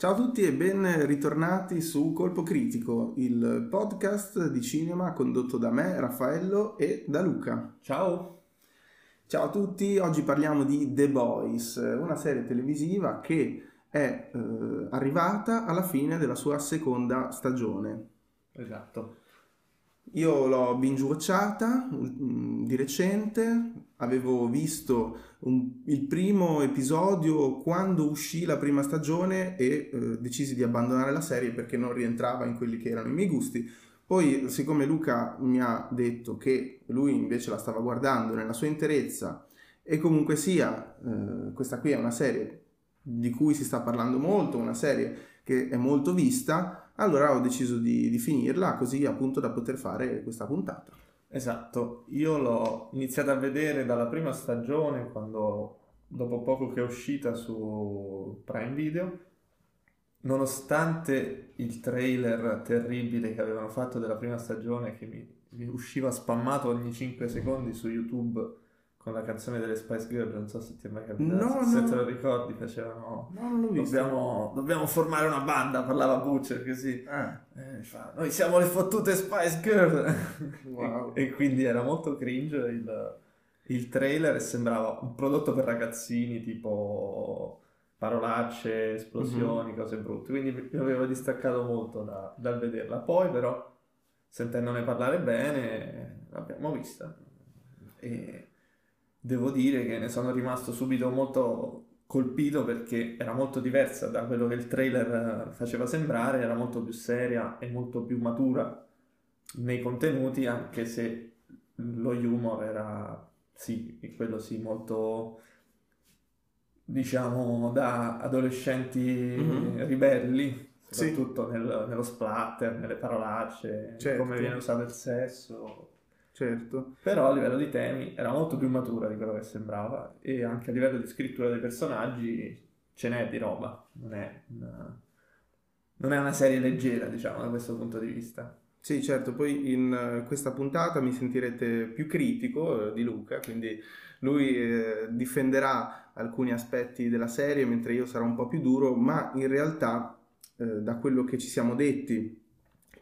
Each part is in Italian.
Ciao a tutti e ben ritornati su Colpo Critico, il podcast di cinema condotto da me, Raffaello, e da Luca. Ciao! Ciao a tutti, oggi parliamo di The Boys, una serie televisiva che è eh, arrivata alla fine della sua seconda stagione. Esatto. Io l'ho binge watchata mm, di recente, avevo visto un, il primo episodio quando uscì la prima stagione e eh, decisi di abbandonare la serie perché non rientrava in quelli che erano i miei gusti. Poi, siccome Luca mi ha detto che lui invece la stava guardando nella sua interezza e comunque sia, eh, questa qui è una serie di cui si sta parlando molto, una serie che è molto vista, allora ho deciso di, di finirla così appunto da poter fare questa puntata. Esatto, io l'ho iniziata a vedere dalla prima stagione quando dopo poco che è uscita su Prime Video, nonostante il trailer terribile che avevano fatto della prima stagione che mi, mi usciva spammato ogni 5 secondi su YouTube con la canzone delle Spice Girls, non so se ti è mai capitato, No, se no. te lo ricordi, facevano... No, non l'ho visto. Dobbiamo, dobbiamo formare una banda, parlava Butcher così. Ah, Eh, fa, noi siamo le fottute Spice Girl! Wow. e, e quindi era molto cringe il, il trailer e sembrava un prodotto per ragazzini, tipo parolacce, esplosioni, cose brutte. Quindi mi aveva distaccato molto da- dal vederla. Poi però, sentendone parlare bene, l'abbiamo vista. E devo dire che ne sono rimasto subito molto colpito perché era molto diversa da quello che il trailer eh, faceva sembrare, era molto più seria e molto più matura nei contenuti, anche se lo humor era, sì, quello sì, molto, diciamo, da adolescenti Mhm. ribelli, Sì. soprattutto nel- nello splatter, nelle parolacce, Certo. come viene usato il sesso. Certo. Però a livello di temi era molto più matura di quello che sembrava e anche a livello di scrittura dei personaggi ce n'è di roba, non è una, non è una serie leggera, diciamo, da questo punto di vista. Sì, certo, poi in eh, questa puntata mi sentirete più critico eh, di Luca, quindi lui eh, difenderà alcuni aspetti della serie mentre io sarò un po' più duro, ma in realtà eh, da quello che ci siamo detti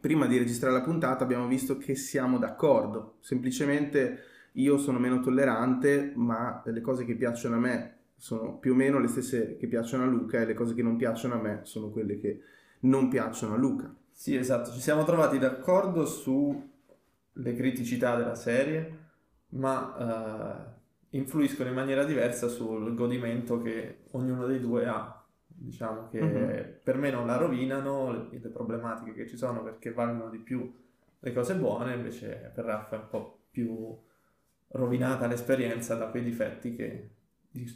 prima di registrare la puntata abbiamo visto che siamo d'accordo, semplicemente io sono meno tollerante, ma le cose che piacciono a me sono più o meno le stesse che piacciono a Luca e le cose che non piacciono a me sono quelle che non piacciono a Luca. Sì, esatto, ci siamo trovati d'accordo sulle criticità della serie, ma eh, influiscono in maniera diversa sul godimento che ognuno dei due ha. Diciamo che Mhm. per me non la rovinano le, le problematiche che ci sono perché valgono di più le cose buone, invece per Raffa è un po' più rovinata l'esperienza da quei difetti che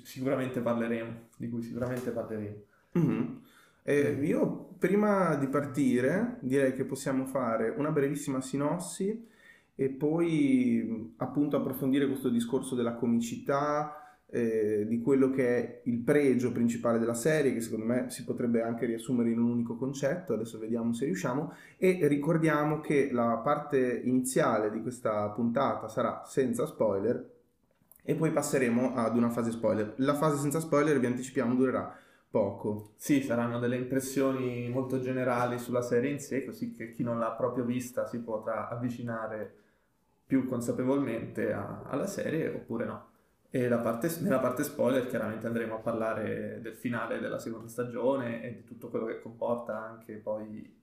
sicuramente parleremo, di cui sicuramente parleremo. Mhm. Eh, io prima di partire direi che possiamo fare una brevissima sinossi e poi appunto approfondire questo discorso della comicità, eh, di quello che è il pregio principale della serie, che secondo me si potrebbe anche riassumere in un unico concetto, adesso vediamo se riusciamo, e ricordiamo che la parte iniziale di questa puntata sarà senza spoiler e poi passeremo ad una fase spoiler. La fase senza spoiler, vi anticipiamo, durerà poco. Sì, saranno delle impressioni molto generali sulla serie in sé, così che chi non l'ha proprio vista si potrà avvicinare più consapevolmente a- alla serie oppure no. E parte- nella parte spoiler chiaramente andremo a parlare del finale della seconda stagione e di tutto quello che comporta anche poi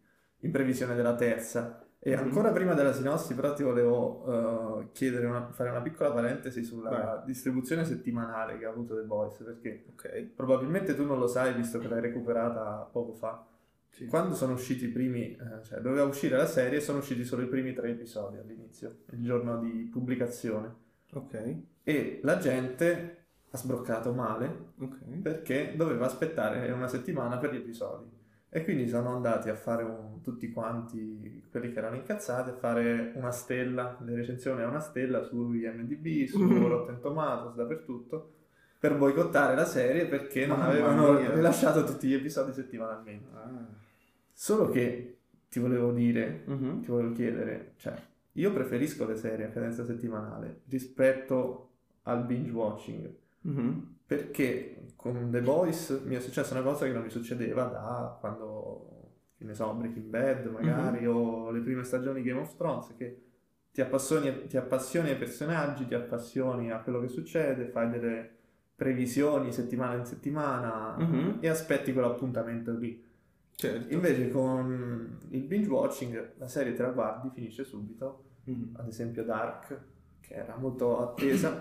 in previsione della terza. E Mhm. ancora prima della sinossi, però ti volevo eh, chiedere una- fare una piccola parentesi sulla Vai. distribuzione settimanale che ha avuto The Boys, perché Ok. Probabilmente tu non lo sai visto che l'hai recuperata poco fa. Sì. Quando sono usciti i primi, eh, cioè doveva uscire la serie, sono usciti solo i primi tre episodi all'inizio, il giorno di pubblicazione. Ok. E la gente ha sbroccato male Ok. perché doveva aspettare una settimana per gli episodi. E quindi sono andati a fare un- tutti quanti quelli che erano incazzati a fare una stella, le recensioni a una stella su IMDb, su Mhm. Rotten Tomatoes, dappertutto, per boicottare la serie perché non Mamma avevano mia. rilasciato tutti gli episodi settimanalmente. Ah. Solo che ti volevo dire, Mhm. ti volevo chiedere, cioè, io preferisco le serie a cadenza settimanale rispetto al binge watching. Mhm. perché con The Boys mi è successa una cosa che non mi succedeva da quando, che ne so, Breaking Bad magari, mm-hmm. o le prime stagioni di Game of Thrones, che ti appassioni, ti appassioni ai personaggi, ti appassioni a quello che succede, fai delle previsioni settimana in settimana mm-hmm. e aspetti quell'appuntamento lì. Certo. Invece con il binge watching la serie te la guardi, finisce subito, mm-hmm. ad esempio Dark, che era molto attesa,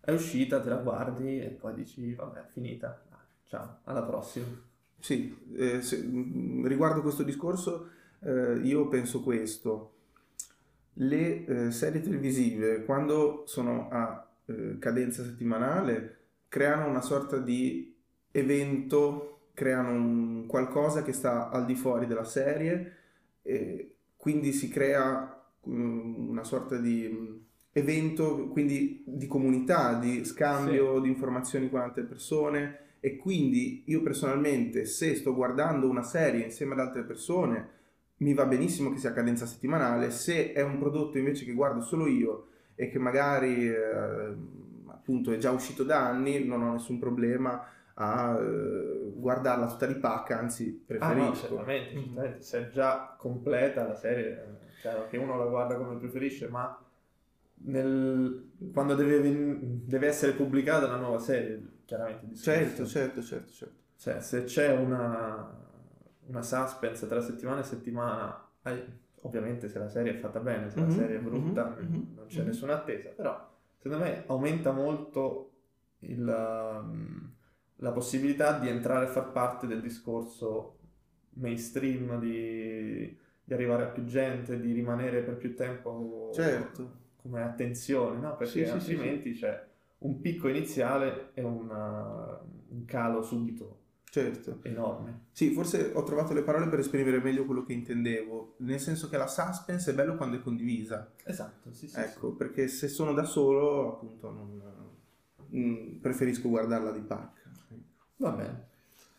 è uscita, te la guardi e poi dici vabbè, finita, ciao, alla prossima. Sì, eh, se, mm, riguardo questo discorso eh, io penso questo, le eh, serie televisive quando sono a eh, cadenza settimanale creano una sorta di evento, creano un qualcosa che sta al di fuori della serie, quindi si crea una sorta di um, evento quindi di comunità, di scambio sì. di informazioni con altre persone e quindi io personalmente se sto guardando una serie insieme ad altre persone mi va benissimo che sia a cadenza settimanale, se è un prodotto invece che guardo solo io e che magari eh, appunto è già uscito da anni, non ho nessun problema a eh, guardarla tutta di pacca, anzi preferisco. Ah, no, certamente, mm-hmm. certamente. se è già completa la serie, chiaro che uno la guarda come preferisce, ma nel... quando deve, deve, essere pubblicata una nuova serie, chiaramente. Certo, certo, certo, certo. Cioè, se c'è una una suspense tra settimana e settimana, ovviamente se la serie è fatta bene, se mm-hmm, la serie è brutta mm-hmm, non c'è mm-hmm. nessuna attesa, però secondo me aumenta molto il, la possibilità di entrare a far parte del discorso mainstream, di, di, arrivare a più gente, di rimanere per più tempo certo. come attenzione, no? perché sì, altrimenti sì, sì. c'è un picco iniziale e una, un calo subito Certo. Enorme. Sì, forse ho trovato le parole per esprimere meglio quello che intendevo, nel senso che la suspense è bello quando è condivisa. Esatto, sì, sì. Ecco, sì. perché se sono da solo, appunto, non, mh, mm, preferisco guardarla di pacca. Va bene.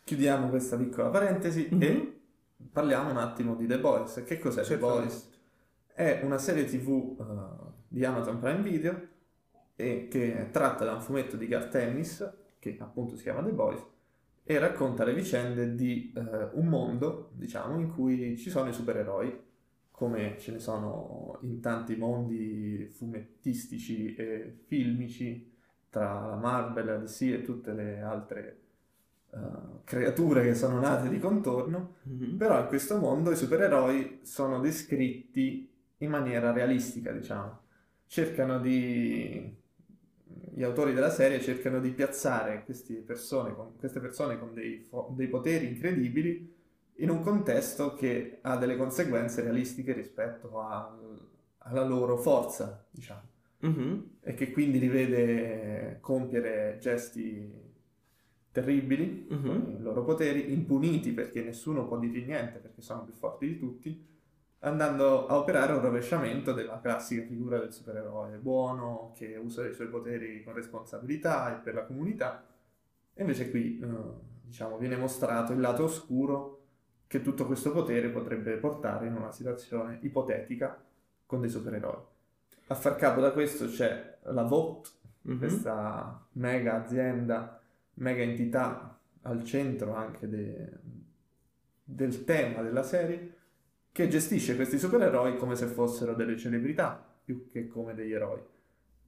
Chiudiamo questa piccola parentesi mm-hmm. e parliamo un attimo di The Boys. Che cos'è The Boys? È una serie tv uh, di Amazon Prime Video e che è tratta da un fumetto di Gar Tennis, che appunto si chiama The Boys, e racconta le vicende di eh, un mondo, diciamo, in cui ci sono i supereroi, come ce ne sono in tanti mondi fumettistici e filmici, tra la Marvel, la DC e tutte le altre uh, creature che sono nate di contorno, mm-hmm. però in questo mondo i supereroi sono descritti in maniera realistica, diciamo. Cercano di gli autori della serie cercano di piazzare persone con, queste persone con dei, dei, poteri incredibili in un contesto che ha delle conseguenze realistiche rispetto a, alla loro forza, diciamo, mm-hmm. e che quindi li vede compiere gesti terribili mm-hmm. con i loro poteri, impuniti perché nessuno può dirgli niente perché sono più forti di tutti andando a operare un rovesciamento della classica figura del supereroe buono che usa i suoi poteri con responsabilità e per la comunità. E invece qui, eh, diciamo, viene mostrato il lato oscuro che tutto questo potere potrebbe portare in una situazione ipotetica con dei supereroi. A far capo da questo c'è la VOT, mm-hmm. questa mega azienda, mega entità al centro anche de- del tema della serie, che gestisce questi supereroi come se fossero delle celebrità più che come degli eroi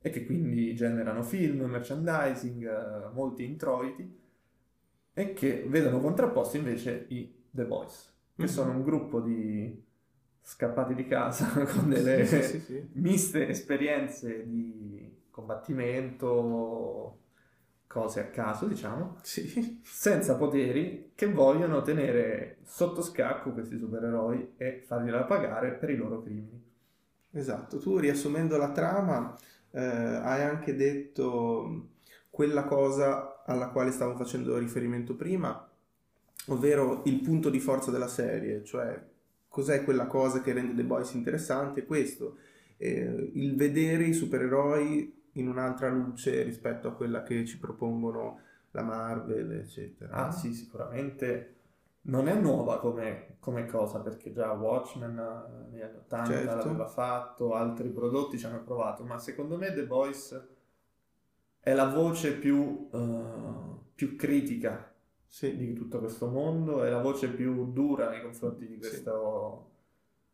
e che quindi generano film, merchandising, eh, molti introiti e che vedono contrapposti invece i The Boys, che mm-hmm. sono un gruppo di scappati di casa con delle sì, sì, sì, miste esperienze di combattimento, cose a caso, diciamo, sì. senza poteri, che vogliono tenere sotto scacco questi supereroi e fargliela pagare per i loro crimini. Esatto, tu riassumendo la trama eh, hai anche detto quella cosa alla quale stavo facendo riferimento prima, ovvero il punto di forza della serie, cioè cos'è quella cosa che rende The Boys interessante, questo, eh, il vedere i supereroi in un'altra luce rispetto a quella che ci propongono la Marvel, eccetera. Ah sì, sicuramente non è nuova come, come cosa, perché già Watchmen negli anni 80 certo. l'aveva fatto, altri prodotti ci hanno provato, ma secondo me The Voice è la voce più, uh, più critica Sì. di tutto questo mondo, è la voce più dura nei confronti di, questo,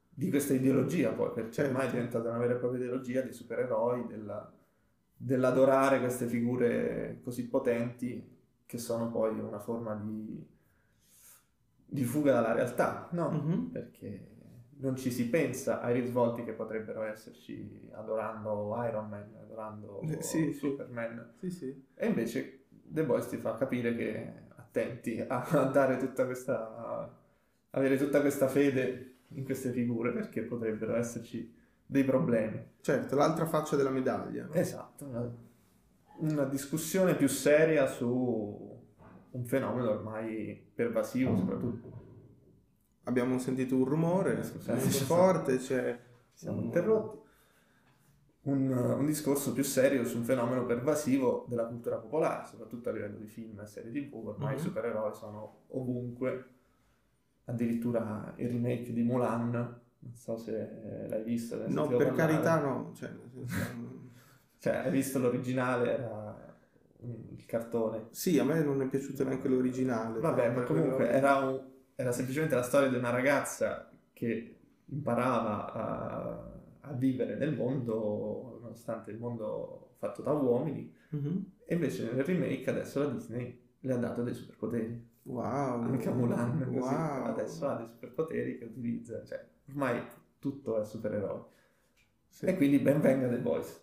di questa ideologia poi, perché Certo. ormai è diventata una vera e propria ideologia dei supereroi, della- dell'adorare queste figure così potenti che sono poi una forma di, di fuga dalla realtà, no? Mhm. Perché non ci si pensa ai risvolti che potrebbero esserci adorando Iron Man, adorando Eh, sì. Superman. Sì, sì. E invece The Boys ti fa capire che attenti a, dare tutta questa, avere tutta questa fede in queste figure perché potrebbero esserci dei problemi. Certo, l'altra faccia della medaglia. Esatto, una, una discussione più seria su un fenomeno ormai pervasivo, soprattutto. Abbiamo sentito un rumore Scusate, molto ci forte, c'è Siamo interrotti. Un, un discorso più serio su un fenomeno pervasivo della cultura popolare, soprattutto a livello di film e serie tv. Ormai Mhm. i supereroi sono ovunque, addirittura il remake di Mulan, non so se l'hai visto. No, per parlare. carità no. Cioè, Cioè, hai visto l'originale, era il cartone. Sì, a me non è piaciuto neanche l'originale. Vabbè, ma comunque era, un- era semplicemente la storia di una ragazza che imparava a, a vivere nel mondo, nonostante il mondo fatto da uomini, Mhm. e invece nel remake adesso la Disney le ha dato dei superpoteri. Wow. Anche a Mulan, così, Wow. adesso ha dei superpoteri che utilizza, cioè ormai tutto è supereroi. Sì. E quindi ben venga The Boys.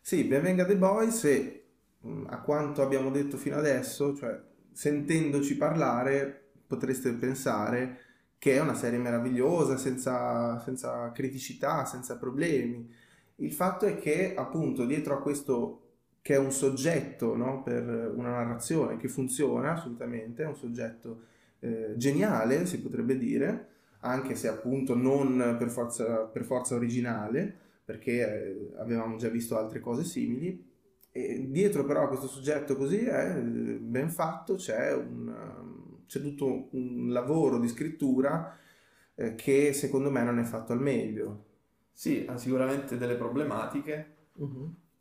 Sì, benvenga The Boys e mh, a quanto abbiamo detto fino adesso, cioè sentendoci parlare potreste pensare che è una serie meravigliosa, senza, senza criticità, senza problemi. Il fatto è che appunto dietro a questo che è un soggetto no, per una narrazione che funziona assolutamente, è un soggetto eh, geniale, si potrebbe dire, anche se appunto non per forza, per forza originale, perché eh, avevamo già visto altre cose simili. E dietro però a questo soggetto così è eh, ben fatto, c'è, un, um, c'è tutto un lavoro di scrittura eh, che secondo me non è fatto al meglio. Sì, ha sicuramente delle problematiche,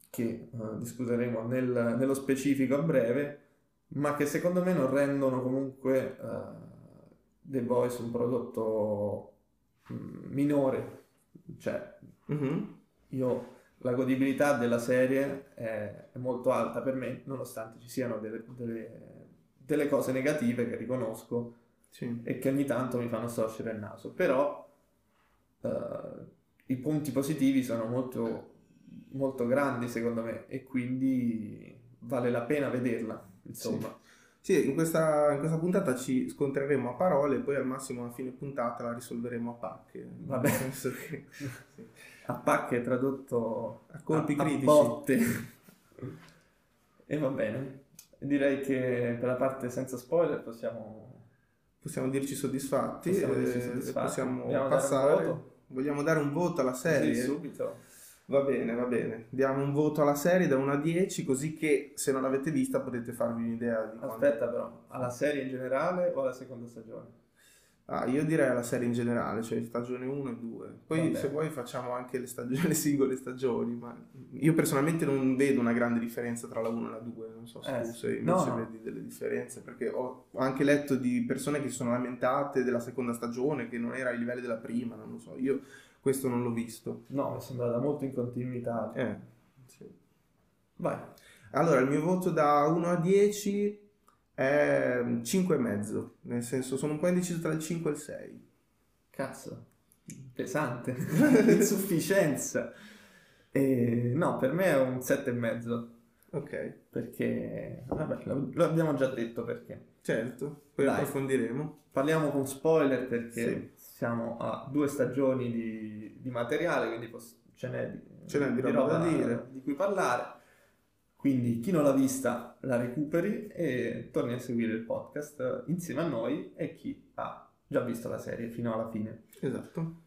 che eh, discuteremo nel- nello specifico a breve, ma che secondo me non rendono comunque eh, The Boys un prodotto mm, minore. Cioè, Mhm. io la godibilità della serie è, è molto alta per me, nonostante ci siano delle, delle- delle cose negative che riconosco Sì. e che ogni tanto mi fanno storcere il naso, però eh, i punti positivi sono molto, molto grandi secondo me e quindi vale la pena vederla, insomma. Sì, in questa, in questa puntata ci scontreremo a parole e poi al massimo a fine puntata la risolveremo a pacche. Vabbè. Nel senso che- sì. A pacche tradotto A colpi a, a critici. botte. e va bene, direi che per la parte senza spoiler possiamo... Possiamo dirci soddisfatti, Possiamo dirci eh, soddisfatti. possiamo Vogliamo dare passare. voto? Vogliamo dare un voto alla serie? Così, subito. Va bene, va bene. Diamo un voto alla serie da 1 a 10, così che se non l'avete vista potete farvi un'idea di quanto... Aspetta però, alla serie in generale o alla seconda stagione? Ah, io direi alla serie in generale, cioè stagione 1 e 2. Poi Vabbè. se vuoi facciamo anche le, stagioni, le singole stagioni, ma io personalmente non vedo una grande differenza tra la 1 e la 2, non so se Eh, tu se no, invece no. vedi delle differenze, perché ho anche letto di persone che sono lamentate della seconda stagione, che non era ai livelli della prima, non lo so, io questo non l'ho visto. No, mi è sembrata molto in continuità. Eh, sì. Vai. Allora, il mio voto da 1 a 10 è 5,5, nel senso sono un po' indeciso tra il 5 e il 6. Cazzo, pesante, insufficienza. E, no, per me è un 7,5 Ok, perché, vabbè, lo, lo abbiamo già detto perché. certo, poi Dai. approfondiremo. Parliamo con spoiler perché Sì. Siamo a due stagioni di, di materiale, quindi poss- ce n'è di, Ce n'è di roba da dire. di cui parlare. Quindi chi non l'ha vista la recuperi e torni a seguire il podcast insieme a noi e chi ha già visto la serie fino alla fine. Esatto.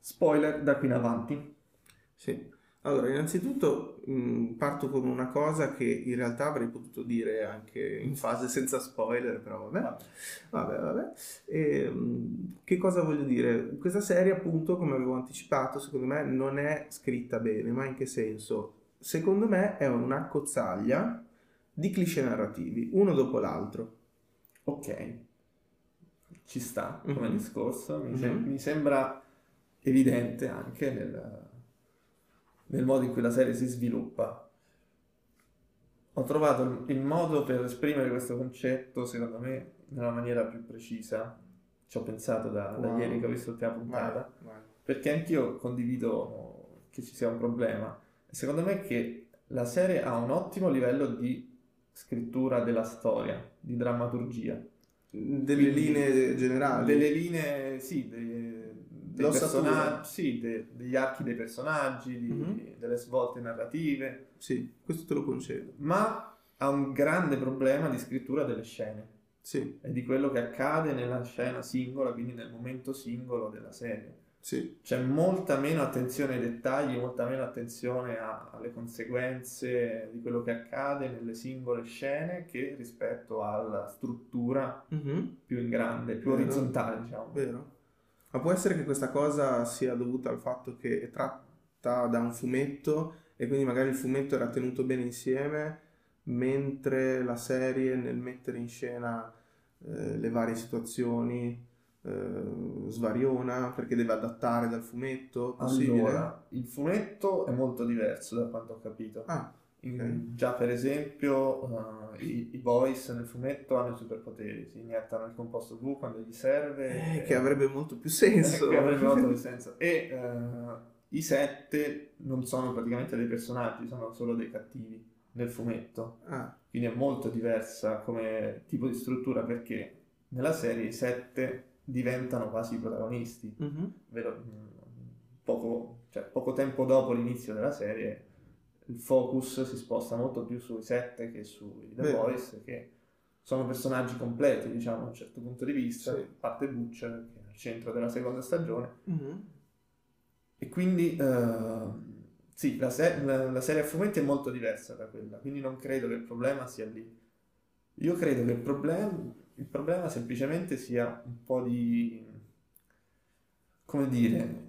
Spoiler da qui in avanti. Sì. Allora, innanzitutto mh, parto con una cosa che in realtà avrei potuto dire anche in fase senza spoiler, però vabbè. Vabbè, vabbè. E, mh, che cosa voglio dire? Questa serie, appunto, come avevo anticipato, secondo me non è scritta bene, ma in che senso? secondo me è una cozzaglia di cliché narrativi, uno dopo l'altro. Ok, ci sta come Mhm. discorso, mi, sem- Mhm. mi sembra evidente anche nel, nel modo in cui la serie si sviluppa. Ho trovato il, modo per esprimere questo concetto, secondo me, nella maniera più precisa. Ci ho pensato da, da Wow. ieri che ho visto l'ultima puntata. Vai, vai. perché anch'io condivido che ci sia un problema. Secondo me che la serie ha un ottimo livello di scrittura della storia, di drammaturgia, Delle Quindi- linee generali. delle linee, sì, dei, dei personaggi, sì, de- degli archi dei personaggi, di- Mhm. delle svolte narrative, Sì, questo te lo concedo. ma ha un grande problema di scrittura delle scene Sì, e di quello che accade nella scena singola, quindi nel momento singolo della serie. sì, C'è molta meno attenzione ai dettagli, molta meno attenzione a- alle conseguenze di quello che accade nelle singole scene che rispetto alla struttura Mhm, più in grande, più Vero. orizzontale, diciamo. vero. Ma può essere che questa cosa sia dovuta al fatto che è tratta da un fumetto e quindi magari il fumetto era tenuto bene insieme, mentre la serie nel mettere in scena eh, le varie situazioni eh, svariona perché deve adattare dal fumetto? Possibile? Allora, il fumetto è molto diverso da quanto ho capito. Ah, In- ok. Già per esempio eh, i, i boys nel fumetto hanno i superpoteri, si iniettano il composto V quando gli serve. Eh, che avrebbe molto più senso. che avrebbe molto più senso. E eh, i sette non sono praticamente dei personaggi, sono solo dei cattivi nel fumetto. Ah, Quindi è molto diversa come tipo di struttura perché nella serie i sette diventano quasi i protagonisti. mhm, Vero- poco, cioè, poco tempo dopo l'inizio della serie il focus si sposta molto più sui sette che sui The Vero. Boys che sono personaggi completi diciamo da un certo punto di vista Sì. a parte Butcher che è al centro della seconda stagione mhm. e quindi eh, sì la, se- la- la serie a fumetti è molto diversa da quella quindi non credo che il problema sia lì io credo che il problema, il problema semplicemente sia un po' di come dire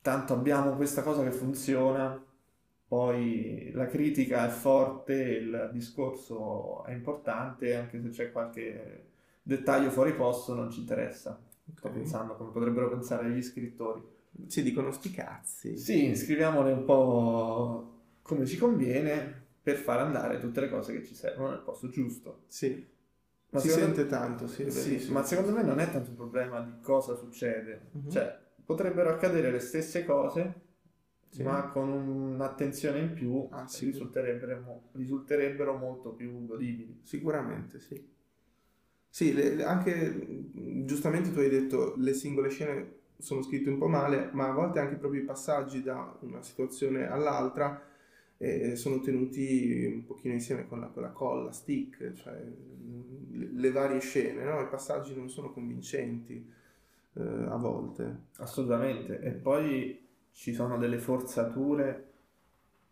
tanto abbiamo questa cosa che funziona, poi la critica è forte, il discorso è importante, anche se c'è qualche dettaglio fuori posto non ci interessa. Sto pensando come potrebbero pensare gli scrittori. Ci dicono sti cazzi. Sì, scriviamole un po' come ci conviene per far andare tutte le cose che ci servono nel posto giusto. Sì, Ma si sente tanto, sì, è Sì, verissimo. ma secondo me non è tanto un problema di cosa succede, Mhm. cioè potrebbero accadere le stesse cose, Sì. ma con un'attenzione in più Ah, sì. risulterebbero, risulterebbero molto più godibili. Sicuramente, sì. Sì, le- anche mh, giustamente tu hai detto le singole scene sono scritte un po' male, ma a volte anche proprio i passaggi da una situazione all'altra eh, sono tenuti un pochino insieme con la, con la colla, stick, cioè le, le varie scene, no? I passaggi non sono convincenti eh, a volte. Assolutamente. E poi ci sono delle forzature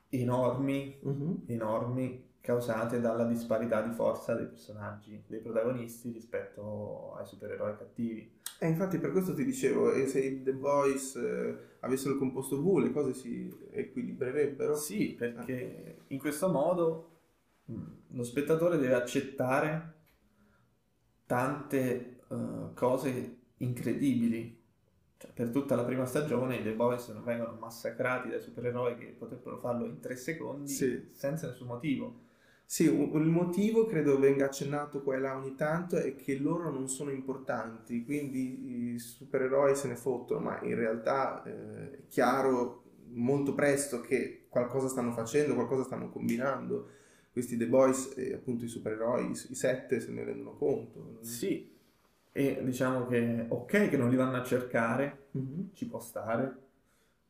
enormi, Mhm. enormi, causate dalla disparità di forza dei personaggi, dei protagonisti rispetto ai supereroi cattivi. E infatti per questo ti dicevo, e se i The Boys eh, avessero il composto V le cose si equilibrerebbero? Sì, perché in questo modo mh, lo spettatore deve accettare tante eh, cose incredibili. Cioè, per tutta la prima stagione i The Boys vengono massacrati dai supereroi che potrebbero farlo in tre secondi Sì. senza nessun motivo. Sì, un- il motivo credo venga accennato qua e là ogni tanto è che loro non sono importanti, quindi i supereroi se ne fottono, ma in realtà eh, è chiaro molto presto che qualcosa stanno facendo, qualcosa stanno combinando. Questi The Boys e appunto i supereroi, i, i sette se ne rendono conto. Sì, e diciamo che ok che non li vanno a cercare, Mhm. ci può stare,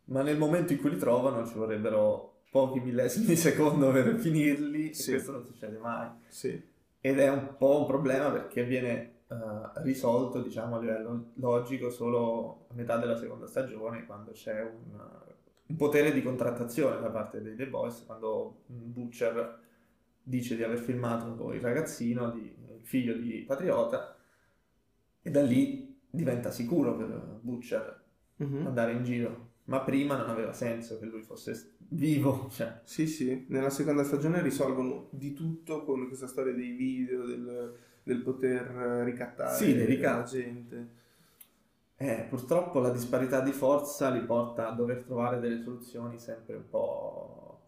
ma nel momento in cui li trovano ci vorrebbero pochi millesimi di secondo per finirli Sì. e questo non succede mai. Sì, Ed è un po' un problema perché viene eh, risolto, diciamo, a livello logico solo a metà della seconda stagione, quando c'è un, un potere di contrattazione da parte dei The Boys, quando Butcher dice di aver filmato il ragazzino, di- il figlio di Patriota, e da lì diventa sicuro per Butcher Mhm. andare in giro. ma prima non aveva senso che lui fosse vivo. Cioè. Sì, sì, nella seconda stagione risolvono di tutto con questa storia dei video, del, del poter ricattare Sì, dei la gente. Eh, purtroppo la disparità di forza li porta a dover trovare delle soluzioni sempre un po',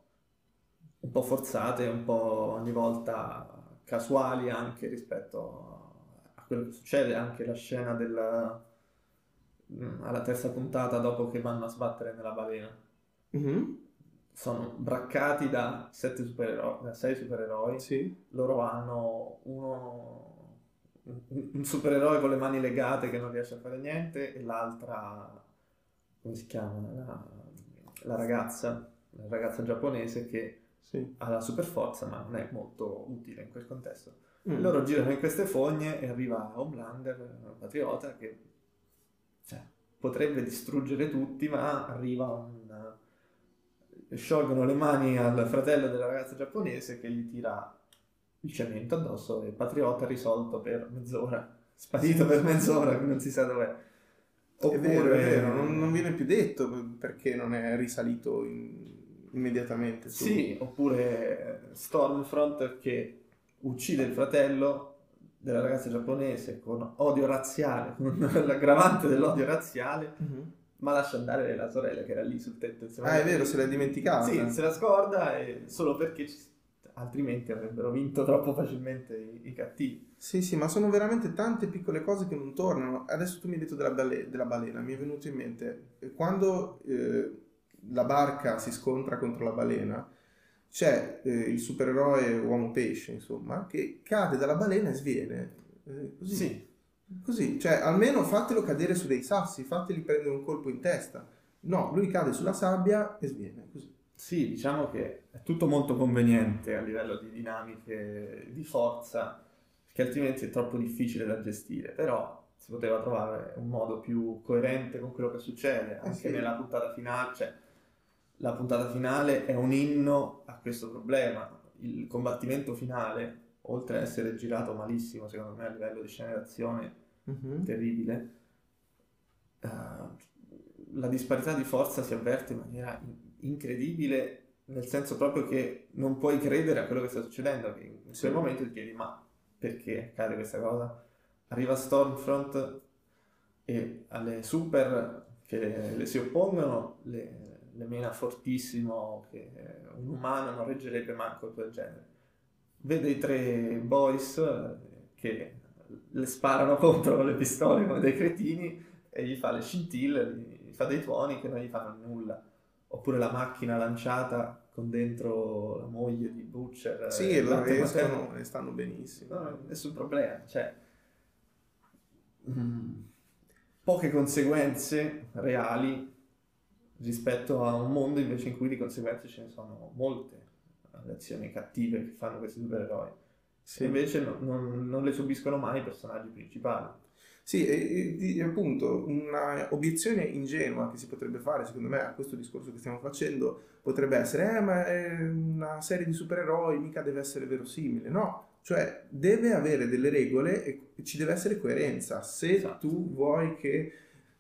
un po' forzate, un po' ogni volta casuali anche rispetto a quello che succede. Anche la scena del, mm, alla terza puntata dopo che vanno a sbattere nella balena. Mhm, Sono braccati da sette supereroi, da sei supereroi. Sì. Loro hanno uno, un un supereroe con le mani legate che non riesce a fare niente e l'altra, come si chiama? La, la ragazza, la ragazza giapponese che Sì. ha la super forza ma non è molto utile in quel contesto. Mm. Loro girano in queste fogne e arriva Homelander, un patriota, che cioè, potrebbe distruggere tutti, ma arriva un... sciolgono le mani al fratello della ragazza giapponese che gli tira il cemento addosso e il patriota risolto per mezz'ora, sparito per mezz'ora, non si sa dov'è. È vero, è vero, non, non viene più detto perché non è risalito in- immediatamente. su- Sì, oppure Stormfront che uccide il fratello della ragazza giapponese con odio razziale, con l'aggravante dell'odio razziale, Mhm. ma lascia andare la sorella che era lì sul tetto insieme a Ah, è vero, se l'è dimenticata. Sì, se la scorda e solo perché ci- altrimenti avrebbero vinto troppo facilmente i, i cattivi. Sì, sì, ma sono veramente tante piccole cose che non tornano. Adesso tu mi hai detto della, bale- della balena, mi è venuto in mente eh, quando eh, la barca si scontra contro la balena, c'è eh, il supereroe uomo pesce, insomma, che cade dalla balena e sviene. Eh, così. Sì, Così, cioè almeno fatelo cadere su dei sassi, fateli prendere un colpo in testa. No, lui cade sulla sabbia e sviene, così. sì, diciamo che è tutto molto conveniente a livello di dinamiche di forza, perché altrimenti è troppo difficile da gestire, però si poteva trovare un modo più coerente con quello che succede, anche sì. nella puntata finale, cioè la puntata finale è un inno a questo problema, il combattimento finale, oltre ad essere girato malissimo secondo me a livello di scena d'azione, Mhm. terribile, eh, la disparità di forza si avverte in maniera in- incredibile, nel senso proprio che non puoi credere a quello che sta succedendo, che in Sì. quel momento ti chiedi ma perché accade questa cosa? Arriva Stormfront e alle super che le, le si oppongono le mena fortissimo che un umano non reggerebbe manco quel genere. Vede i tre boys eh, che le sparano contro le pistole come dei cretini e gli fa le scintille, gli fa dei tuoni che non gli fanno nulla. Oppure la macchina lanciata con dentro la moglie di Butcher. Sì, eh, e lo latte materno. riescono e stanno benissimo. No, nessun problema, cioè mm, poche conseguenze reali rispetto a un mondo invece in cui di conseguenze ce ne sono molte le azioni cattive che fanno questi supereroi. Sì. Invece no- non, non le subiscono mai i personaggi principali. Sì, e, e appunto una obiezione ingenua che si potrebbe fare, secondo me, a questo discorso che stiamo facendo potrebbe essere, eh, ma è una serie di supereroi, mica deve essere verosimile. No, cioè deve avere delle regole e ci deve essere coerenza. Se Esatto. tu vuoi che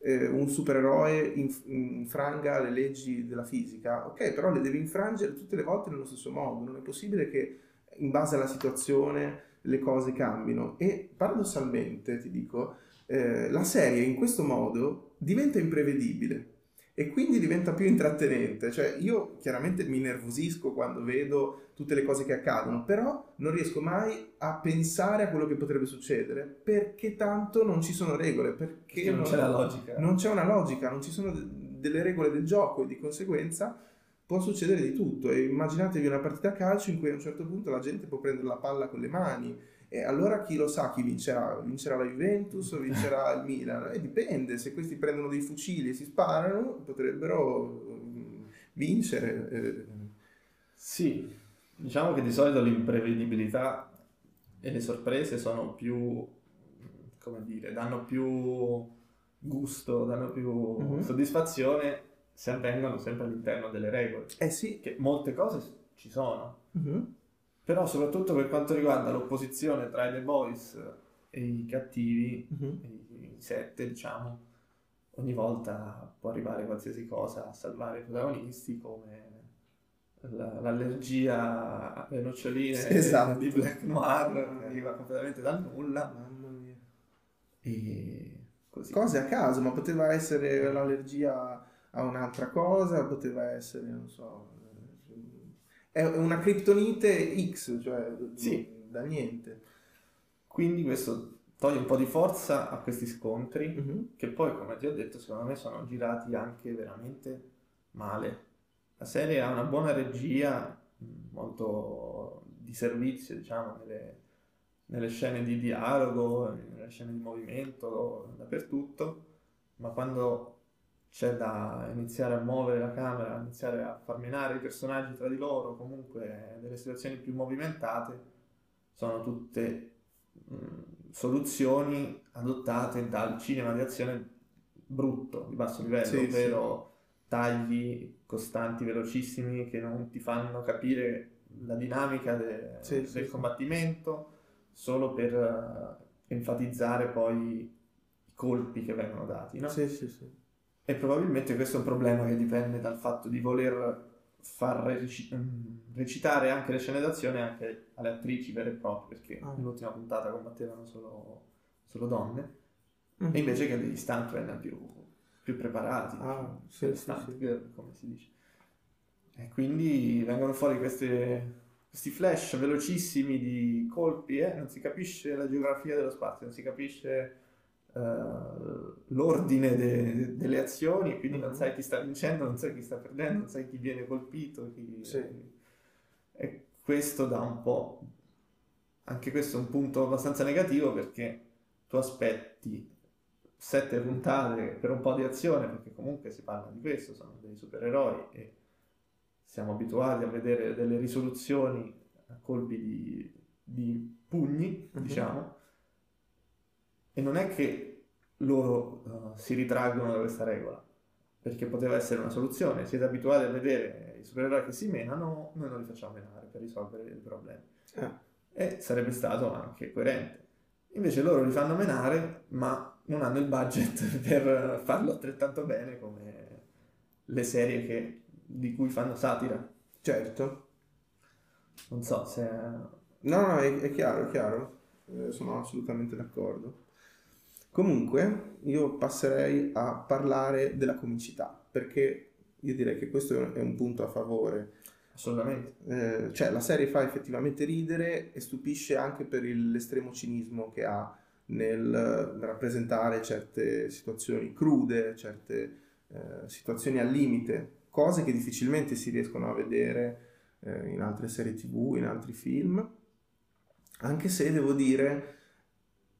eh, un supereroe inf- infranga le leggi della fisica, ok, però le devi infrangere tutte le volte nello stesso modo. Non è possibile che in base alla situazione le cose cambino. E paradossalmente, ti dico, eh, la serie in questo modo diventa imprevedibile e quindi diventa più intrattenente. Cioè, io chiaramente mi nervosisco quando vedo tutte le cose che accadono, però non riesco mai a pensare a quello che potrebbe succedere perché tanto non ci sono regole, perché Perché non c'è la logica. non c'è una logica, non ci sono de- delle regole del gioco e di conseguenza può succedere di tutto. E immaginatevi una partita a calcio in cui a un certo punto la gente può prendere la palla con le mani e allora chi lo sa chi vincerà? Vincerà la Juventus o vincerà il Milan? E dipende, se questi prendono dei fucili e si sparano potrebbero mm, vincere. eh. Sì, diciamo che di solito l'imprevedibilità e le sorprese sono più, come dire, danno più gusto, danno più Mhm. soddisfazione se avvengono sempre all'interno delle regole. Eh sì. Che molte cose ci sono, Mhm. Però soprattutto per quanto riguarda l'opposizione tra i The Boys e i cattivi, Mhm. i, i sette diciamo, ogni volta può arrivare qualsiasi cosa a salvare i protagonisti come la- l'allergia alle noccioline Esatto. di Black Noir arriva completamente dal nulla Mamma mia. e così. Cose a caso, ma poteva essere l'allergia a un'altra cosa, poteva essere, non so, è una criptonite X, cioè Sì. da niente. Quindi questo toglie un po' di forza a questi scontri Mhm. che poi, come ti ho detto, secondo me sono girati anche veramente male. La serie ha una buona regia, molto di servizio, diciamo, nelle, nelle scene di dialogo, nelle scene di movimento, dappertutto, ma quando c'è da iniziare a muovere la camera, iniziare a far menare i personaggi tra di loro, comunque delle situazioni più movimentate, sono tutte mh, soluzioni adottate dal cinema di azione brutto, di basso livello, Sì, ovvero tagli costanti, velocissimi, che non ti fanno capire la dinamica de- Sì, del sì, sì. combattimento, solo per eh, enfatizzare poi i colpi che vengono dati, no? Sì, sì, sì. E probabilmente questo è un problema che dipende dal fatto di voler far mm, recitare anche le scene d'azione anche alle attrici vere e proprie, perché Ah. nell'ultima puntata combattevano solo, solo donne, Mhm. e invece che degli stuntman più, più preparati, Ah, sì, sì, sì. girl, come si dice. E quindi vengono fuori queste- questi flash velocissimi di colpi, eh, non si capisce la geografia dello spazio, non si capisce eh, l'ordine de- delle azioni, quindi non sai chi sta vincendo, non sai chi sta perdendo, non sai chi viene colpito. chi- Sì. E questo dà un po'... Anche questo è un punto abbastanza negativo perché tu aspetti sette puntate per un po' di azione, perché comunque si parla di questo, sono dei supereroi e siamo abituati a vedere delle risoluzioni a colpi di, di pugni, Mhm. diciamo, e non è che loro eh, si ritraggono da questa regola, perché poteva essere una soluzione. Siete abituati a vedere i supereroi che si menano, noi non li facciamo menare per risolvere il problema. Ah, E sarebbe stato anche coerente. Invece loro li fanno menare, ma non hanno il budget per farlo altrettanto bene come le serie che- di cui fanno satira. certo. Non so se... No, no, è, è chiaro, è chiaro. Eh, sono assolutamente d'accordo. Comunque, io passerei a parlare della comicità, perché io direi che questo è un- punto a favore. Assolutamente. Eh, cioè, la serie fa effettivamente ridere e stupisce anche per l'estremo cinismo che ha nel rappresentare certe situazioni crude, certe eh, situazioni al limite, cose che difficilmente si riescono a vedere eh, in altre serie TV, in altri film, anche se devo dire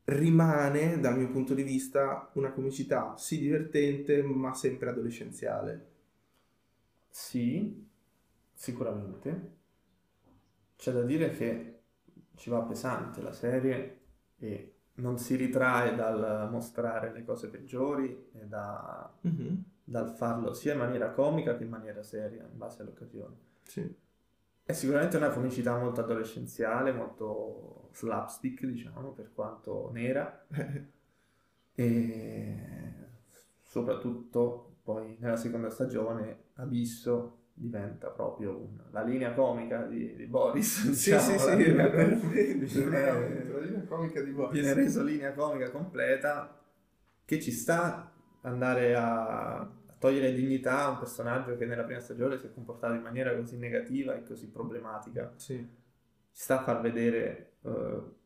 rimane dal mio punto di vista una comicità sì divertente ma sempre adolescenziale. Sì, sicuramente. C'è da dire che ci va pesante la serie e non si ritrae dal mostrare le cose peggiori e da- dal farlo sia in maniera comica che in maniera seria, in base all'occasione. Sì. È sicuramente una comicità molto adolescenziale, molto slapstick, diciamo, per quanto nera, e soprattutto poi nella seconda stagione Abisso diventa proprio un- la linea comica di, di Boris. Sì, diciamo, sì, sì, veramente, la linea comica di Boris. viene reso linea comica completa che ci sta andare a, a togliere dignità a un personaggio che nella prima stagione si è comportato in maniera così negativa e così problematica. Sì. Ci sta a far vedere eh,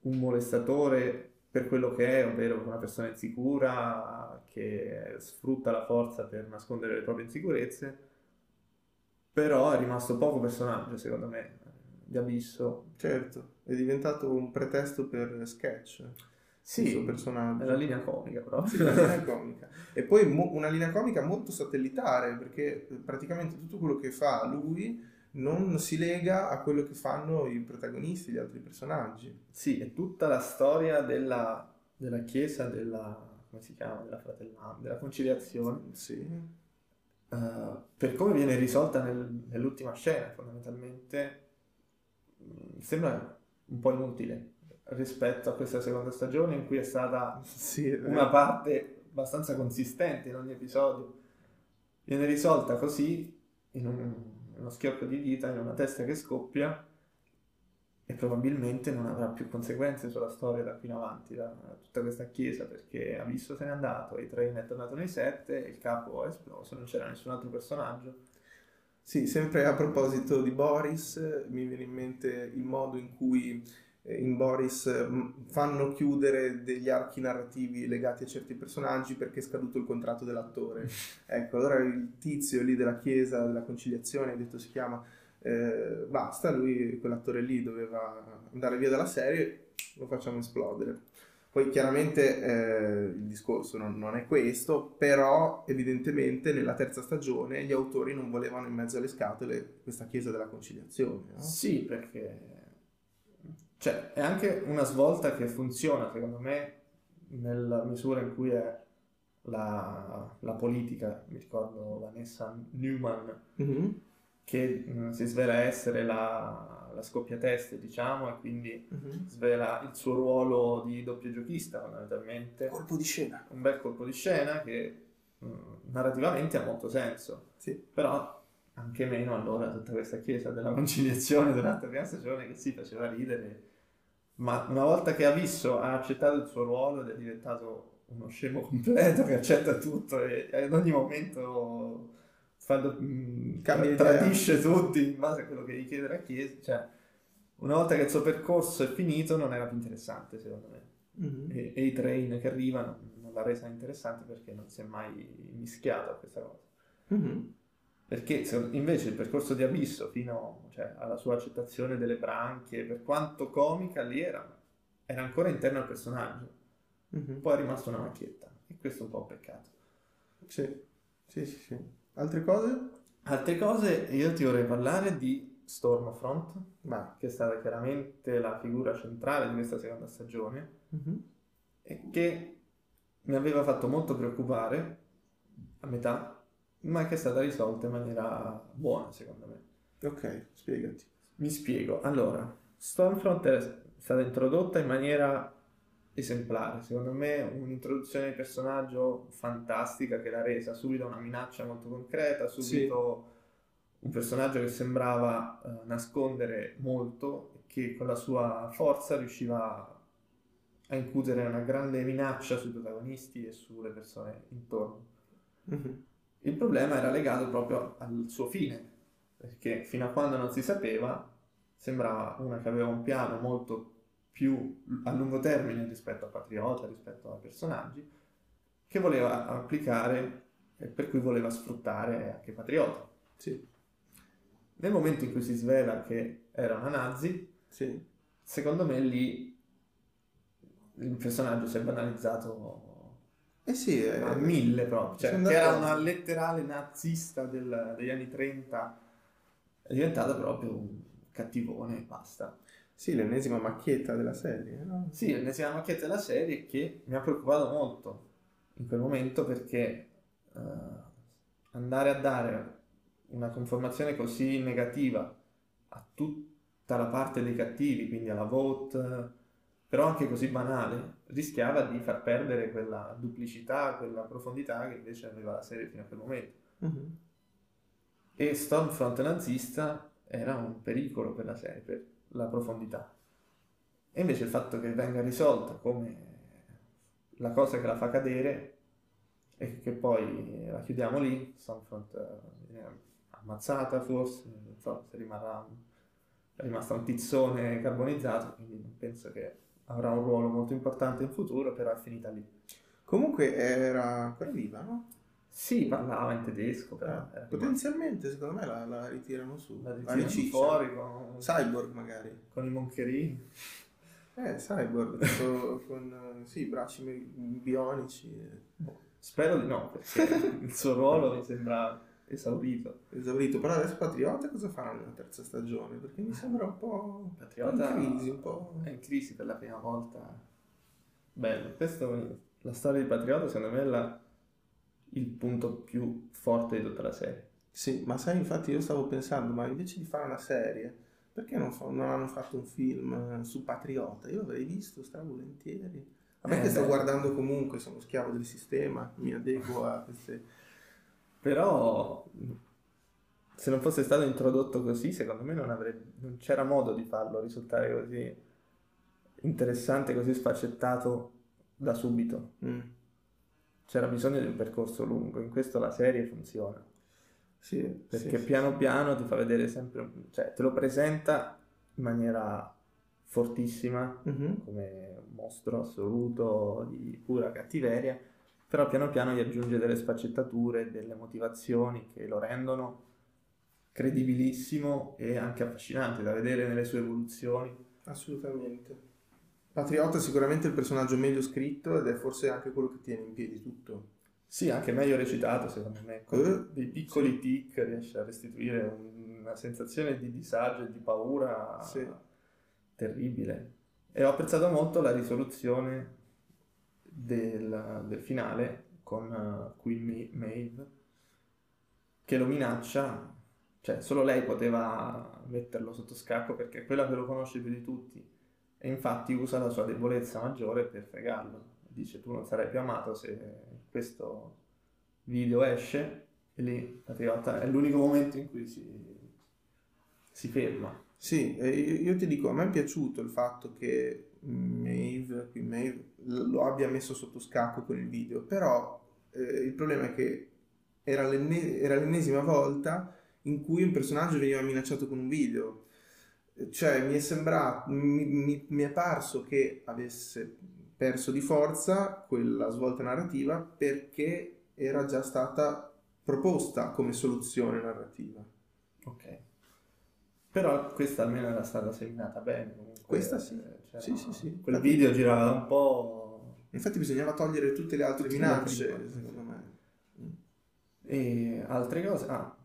un molestatore per quello che è, ovvero una persona insicura che sfrutta la forza per nascondere le proprie insicurezze, però è rimasto poco personaggio, secondo me, di Abisso. Certo, è diventato un pretesto per sketch. il Sì, suo è personaggio. la linea comica proprio. Sì, la linea comica. E poi mo- una linea comica molto satellitare, perché praticamente tutto quello che fa lui non si lega a quello che fanno i protagonisti, gli altri personaggi. Sì, è tutta la storia della, della Chiesa, della, come si chiama, della fratellanza, della conciliazione, Sì. eh, per come viene risolta nel- nell'ultima scena, fondamentalmente, mh, sembra un po' inutile rispetto a questa seconda stagione in cui è stata Sì, è una parte abbastanza consistente in ogni episodio, viene risolta così, in un, uno schiocco di dita, in una testa che scoppia, e probabilmente non avrà più conseguenze sulla storia da qui in avanti, da, da tutta questa chiesa, perché Abisso se n'è andato, i Train è tornato nei sette, il capo è esploso, non c'era nessun altro personaggio. Sì, sempre a proposito di Boris, mi viene in mente il modo in cui in Boris mm, fanno chiudere degli archi narrativi legati a certi personaggi perché è scaduto il contratto dell'attore. ecco, allora il tizio lì della chiesa, della conciliazione, detto si chiama, eh, basta, lui, quell'attore lì doveva andare via dalla serie, lo facciamo esplodere. Poi chiaramente eh, il discorso non, non, è questo, però evidentemente nella terza stagione gli autori non volevano in mezzo alle scatole questa chiesa della conciliazione. No? Sì, perché cioè, è anche una svolta che funziona, secondo me, nella misura in cui è la, la politica. Mi ricordo Vanessa Newman, mm-hmm che mh, mm, si svela essere la, la scoppiateste, diciamo, e quindi uh-huh. svela il suo ruolo di doppio giochista, fondamentalmente. Colpo di scena. Un bel colpo di scena che mh, mm, narrativamente ha molto senso. Sì. Però anche meno allora tutta questa chiesa della conciliazione durante la prima stagione che si faceva ridere. Ma una volta che ha visto, ha accettato il suo ruolo ed è diventato uno scemo completo che accetta tutto e ad ogni momento quando mh, tra- tradisce tutti in base a quello che gli chiede la Chiesa, cioè una volta che il suo percorso è finito non era più interessante secondo me. Mm-hmm. E, e, i train che arrivano non l'ha resa interessante perché non si è mai mischiato a questa cosa. Mm-hmm. Perché se, invece il percorso di Abisso fino cioè, alla sua accettazione delle branchie, per quanto comica lì era, era ancora interno al personaggio. Mm-hmm. Poi è rimasta una macchietta e questo è un po' un peccato. Sì, sì, sì. sì. Altre cose? Altre cose, io ti vorrei parlare di Stormfront, Ma. che è stata chiaramente la figura centrale di questa seconda stagione mm-hmm. e che mi aveva fatto molto preoccupare a metà, ma che è stata risolta in maniera buona, secondo me. Ok, spiegati. Mi spiego. Allora, Stormfront è stata introdotta in maniera esemplare. Secondo me un'introduzione di personaggio fantastica che l'ha resa subito una minaccia molto concreta, subito sì. un personaggio che sembrava uh, nascondere molto e che con la sua forza riusciva a incutere una grande minaccia sui protagonisti e sulle persone intorno. Mm-hmm. Il problema era legato proprio al suo fine, perché fino a quando non si sapeva sembrava una che aveva un piano molto più a lungo termine rispetto a Patriota, rispetto ai personaggi, che voleva applicare e per cui voleva sfruttare anche Patriota. Sì. Nel momento in cui si svela che era una nazi, sì. secondo me lì il personaggio si è banalizzato eh sì, a mille proprio, cioè che era una letterale nazista del, degli anni 30, è diventata proprio un cattivone e basta. Sì, l'ennesima macchietta della serie, no? Sì, l'ennesima macchietta della serie che mi ha preoccupato molto in quel momento perché uh, andare a dare una conformazione così negativa a tutta la parte dei cattivi, quindi alla vote, però anche così banale, rischiava di far perdere quella duplicità, quella profondità che invece aveva la serie fino a quel momento. Mm-hmm. E Stormfront nazista era un pericolo per la serie, per la profondità. E invece il fatto che venga risolta come la cosa che la fa cadere e che poi la chiudiamo lì, Stormfront viene ammazzata forse, non so se rimarrà è rimasta un tizzone carbonizzato, quindi non penso che avrà un ruolo molto importante in futuro, però è finita lì. Comunque era ancora viva, no? Sì, parlava in tedesco, però. Eh, potenzialmente, secondo me, la, la, ritirano su. La ritirano fuori con... Cyborg, magari. Con i moncherini. Eh, Cyborg, con, sì, bracci bionici. Boh. Spero di no, perché il suo ruolo mi sembra esaurito. Esaurito, però adesso Patriota cosa farà nella terza stagione? Perché mi sembra un po', Patriota in crisi, un po'... È in crisi per la prima volta. Bello, questo, la storia di Patriota secondo me è la il punto più forte di tutta la serie. Sì, ma sai, infatti io stavo pensando, ma invece di fare una serie, perché non, fa, non hanno fatto un film eh, su Patriota? Io l'avrei visto stravolentieri. A me Eh, che sto beh. guardando comunque, sono schiavo del sistema, mi adeguo a queste... Però se non fosse stato introdotto così, secondo me non, avrebbe, non c'era modo di farlo risultare così interessante, così sfaccettato da subito. Mm. C'era bisogno di un percorso lungo, in questo la serie funziona, Sì, perché sì, sì. piano piano ti fa vedere sempre, cioè te lo presenta in maniera fortissima, Mhm. come un mostro assoluto di pura cattiveria, però piano piano gli aggiunge delle sfaccettature, delle motivazioni che lo rendono credibilissimo e anche affascinante da vedere nelle sue evoluzioni. Assolutamente. Patriota è sicuramente il personaggio meglio scritto ed è forse anche quello che tiene in piedi tutto. Sì, anche meglio recitato secondo me, con Eh, dei piccoli tic riesce a restituire una sensazione di disagio e di paura Sì. terribile. E ho apprezzato molto la risoluzione del, del finale con eh, Queen Ma- Maeve che lo minaccia, cioè solo lei poteva metterlo sotto scacco perché è quella che lo conosce più di tutti e infatti usa la sua debolezza maggiore per fregarlo. Dice tu non sarai più amato se questo video esce e lì Patriota è l'unico momento in cui si, si ferma. Sì, io ti dico, a me è piaciuto il fatto che Maeve, qui Maeve, lo abbia messo sotto scacco con il video, però eh, il problema è che era, l'enne- era l'ennesima volta in cui un personaggio veniva minacciato con un video. Cioè, mi è sembrato, mi, mi- mi è parso che avesse perso di forza quella svolta narrativa perché era già stata proposta come soluzione narrativa. Ok. Però questa almeno era stata seminata bene comunque. Questa sì. Eh, c'era- Sì, sì, sì. Quel Infatti- video girava un po'. Infatti bisognava togliere tutte le altre Tutte le minacce, altre- secondo me. E altre cose. Ah,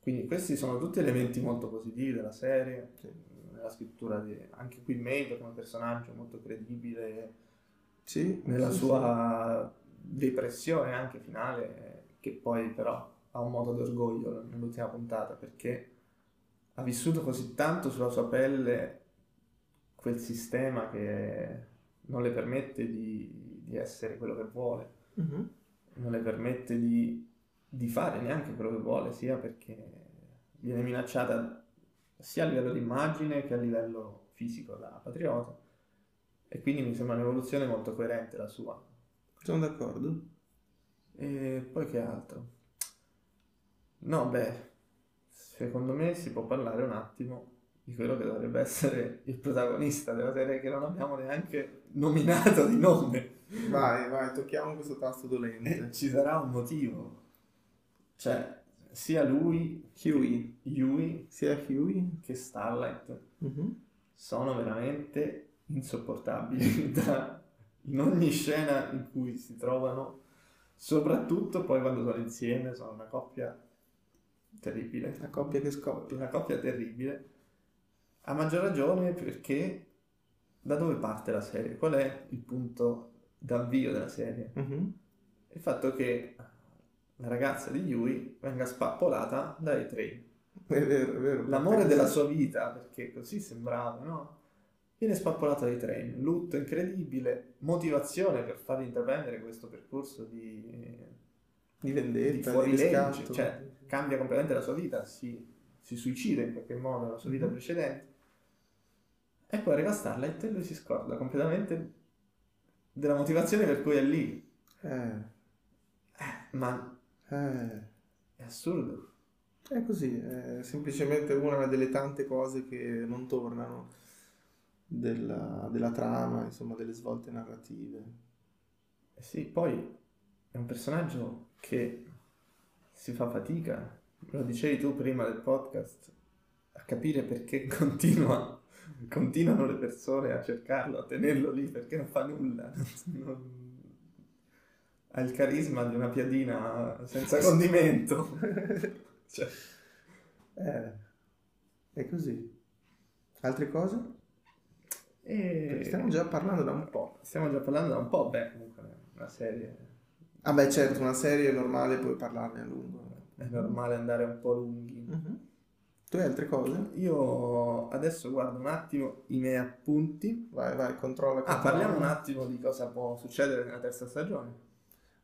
quindi questi sono tutti elementi molto positivi della serie. Nella scrittura di anche qui Maeve come personaggio molto credibile. Sì, Nella sì, sua depressione anche finale, che poi però ha un modo d'orgoglio nell'ultima puntata perché ha vissuto così tanto sulla sua pelle quel sistema che non le permette di, di essere quello che vuole. Mhm. non le permette di, di fare neanche quello che vuole, sia perché viene minacciata sia a livello di immagine che a livello fisico da patriota. E quindi mi sembra un'evoluzione molto coerente la sua. Sono d'accordo. E poi che altro? No, beh, secondo me si può parlare un attimo di quello che dovrebbe essere il protagonista della serie che non abbiamo neanche nominato di nome. Vai, vai, tocchiamo questo tasto E dolente. ci sarà un motivo. Cioè, sia lui, Huey. Yui, Sia Huey. che Starlight Mhm. sono veramente insopportabili da- in ogni scena in cui si trovano, soprattutto poi quando sono insieme, sono una coppia terribile. La coppia che scoppia. Una coppia terribile. A maggior ragione perché da dove parte la serie? Qual è il punto d'avvio della serie? Mhm. Il fatto che la ragazza di Yui venga spappolata dai train. È vero, è vero. L'amore della sua vita, perché così sembrava, no? Viene spappolata dai train, lutto incredibile, motivazione per far intraprendere questo percorso di, Di di vendetta, di fuorilegge, riscatto. cioè cambia completamente la sua vita, si, si suicida in qualche modo nella sua vita Mhm. precedente. E poi arriva Starlight e lui si scorda completamente della motivazione per cui è lì. Eh, Eh, ma eh. è assurdo. È così, è semplicemente una delle tante cose che non tornano della, della trama, insomma, delle svolte narrative. Eh sì, poi è un personaggio che si fa fatica, lo dicevi tu prima del podcast, a capire perché continua, continuano le persone a cercarlo, a tenerlo lì, perché non fa nulla. Non- Ha il carisma di una piadina senza condimento. Cioè, Eh, è così. Altre cose? E stiamo già parlando da un po'. stiamo già parlando da un po', beh, comunque una serie Ah beh, certo, una serie è normale, puoi parlarne a lungo. è normale andare un po' lunghi. Mhm. Tu hai altre cose? Io adesso guardo un attimo i miei appunti. Vai, vai, controlla. Ah, parliamo un attimo di cosa può succedere nella terza stagione.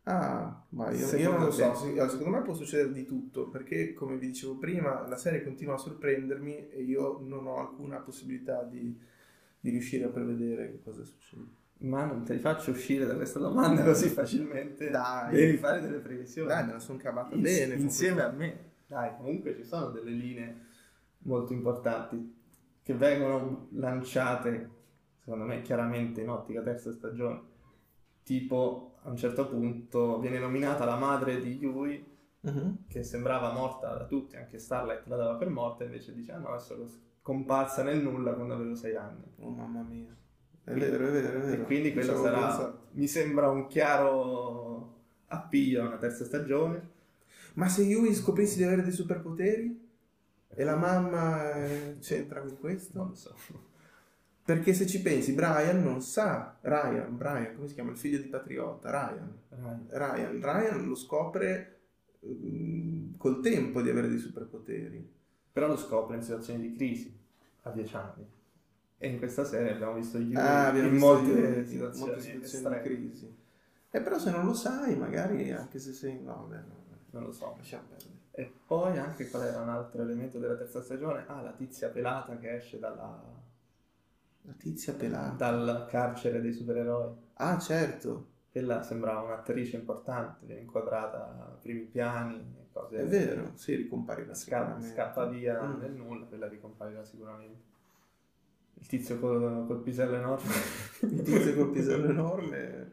Ah, ma io, io non lo so. allora, Secondo me può succedere di tutto, perché come vi dicevo prima, la serie continua a sorprendermi e io non ho alcuna possibilità di, di riuscire a prevedere che cosa succede. Ma non te li faccio uscire da questa domanda così facilmente. Dai. Devi fare delle previsioni. Dai, me la sono cavata Ins- bene. insieme a me. Dai, comunque ci sono delle linee molto importanti che vengono lanciate, secondo me, chiaramente in ottica terza stagione. Tipo, a un certo punto viene nominata la madre di Yui. Mhm. che sembrava morta da tutti, anche Starlight la dava per morta, invece dice, ah no, è solo comparsa nel nulla quando avevo sei anni. Oh mamma mia. È vero, è vero, è vero. E quindi quello sarà, pensato. mi sembra un chiaro appiglio a una terza stagione. Ma se Yui scoprisse di avere dei superpoteri? E la mamma eh, c'entra con Non questo? lo so. Perché se ci pensi, Brian non sa, Ryan, Brian, come si chiama? Il figlio di Patriota, Ryan. Ryan, Ryan lo scopre mm, col tempo di avere dei superpoteri. Però lo scopre in situazioni di crisi, a dieci anni. E in questa serie abbiamo visto Yui Ah, abbiamo in visto molte in situazioni, molte situazioni di crisi. E però se non lo sai, magari anche se sei... No, no, Non lo so. lasciamo perdere. E poi anche qual era un altro elemento della terza stagione? Ah, la tizia pelata che esce dalla, La tizia pelata. dal carcere dei supereroi. Ah, certo, Quella sembrava un'attrice importante, viene inquadrata a primi piani e cose. è vero, sì, ricomparirà Scappa, sicuramente. scappa via Mm. nel nulla, quella ricomparirà sicuramente. Il tizio col, col pisello enorme. Il tizio col pisello enorme,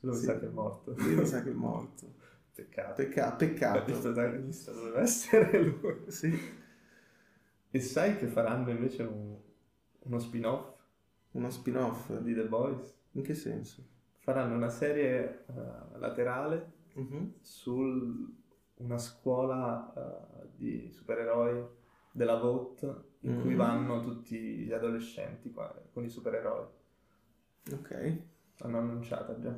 Lui Sì. sa che è morto. lui mi sa che è morto. Peccato. Pecca- Il peccato. protagonista doveva essere lui. Sì. E sai che faranno invece un- uno spin-off Uno spin-off. di The Boys? In che senso? Faranno una serie eh, laterale Mhm. su una scuola eh, di supereroi della VOT in cui Mm. vanno tutti gli adolescenti qua- con i supereroi. Ok, L'hanno annunciata già.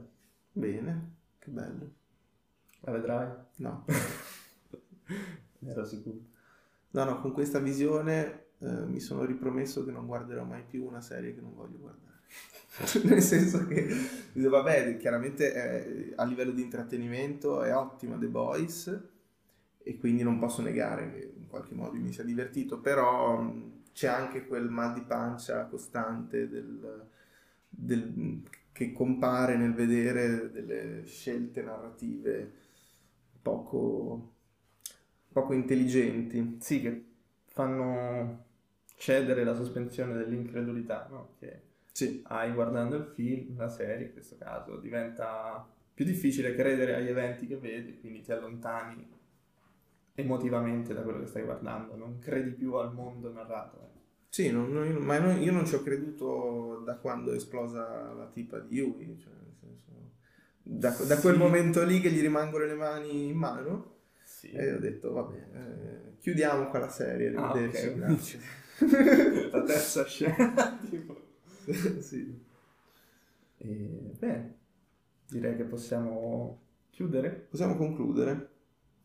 bene, che bello. La vedrai? No, ero sicuro. no, no, con questa visione eh, mi sono ripromesso che non guarderò mai più una serie che non voglio guardare. Nel senso che, vabbè, chiaramente eh, a livello di intrattenimento è ottima The Boys e quindi non posso negare che in qualche modo mi sia divertito, però mh, c'è anche quel mal di pancia costante del, del- che compare nel vedere delle scelte narrative poco, poco intelligenti. Sì, che fanno cedere la sospensione dell'incredulità, no? Che Sì, hai guardando il film, la serie in questo caso, diventa più difficile credere agli eventi che vedi, quindi ti allontani emotivamente da quello che stai guardando, non credi più al mondo narrato. eh. sì non- non- ma non- io non ci ho creduto da quando è esplosa la tipa di Yui, cioè, nel senso, da, da quel Sì. momento lì che gli rimangono le mani in mano. Sì. E ho detto, vabbè, eh, chiudiamo qua la serie, Ah, arrivederci, ok. grazie. la terza scena. tipo. sì. E, bene, direi che possiamo chiudere. Possiamo concludere?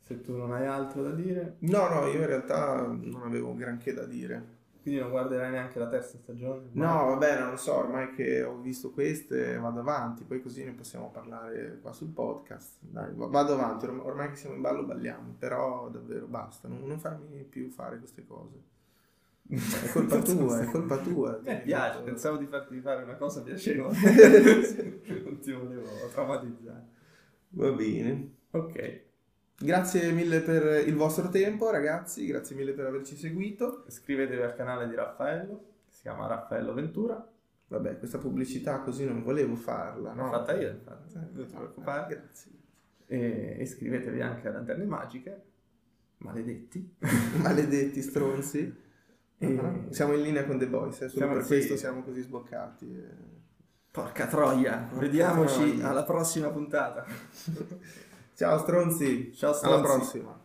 Se tu non hai altro da dire, No, no, io in realtà non avevo granché da dire. Quindi non guarderai neanche la terza stagione. No, va bene, non so, ormai che ho visto queste vado avanti, poi così ne possiamo parlare qua sul podcast. Dai, va- vado avanti, orm- ormai che siamo in ballo balliamo, però davvero basta, non, non farmi più fare queste cose. È colpa tua, è colpa tua. Mi piace, pensavo di farti fare una cosa piacevole. non ti volevo traumatizzare. Va bene. Ok, Grazie mille per il vostro tempo, ragazzi, grazie mille per averci seguito. iscrivetevi al canale di Raffaello, si chiama Raffaello Ventura. Vabbè, questa pubblicità così non volevo farla, no? L'ho fatta io, infatti. Eh, Non ti preoccupare. Grazie. E iscrivetevi anche ad Antenne Magiche, maledetti. Maledetti stronzi. E- Ah, Siamo in linea con The Boys, eh, solo Siamo- per sì. questo siamo così sboccati. eh. Porca troia, Porca vediamoci troia. alla prossima puntata. Ciao stronzi, Ciao alla stronzi. prossima.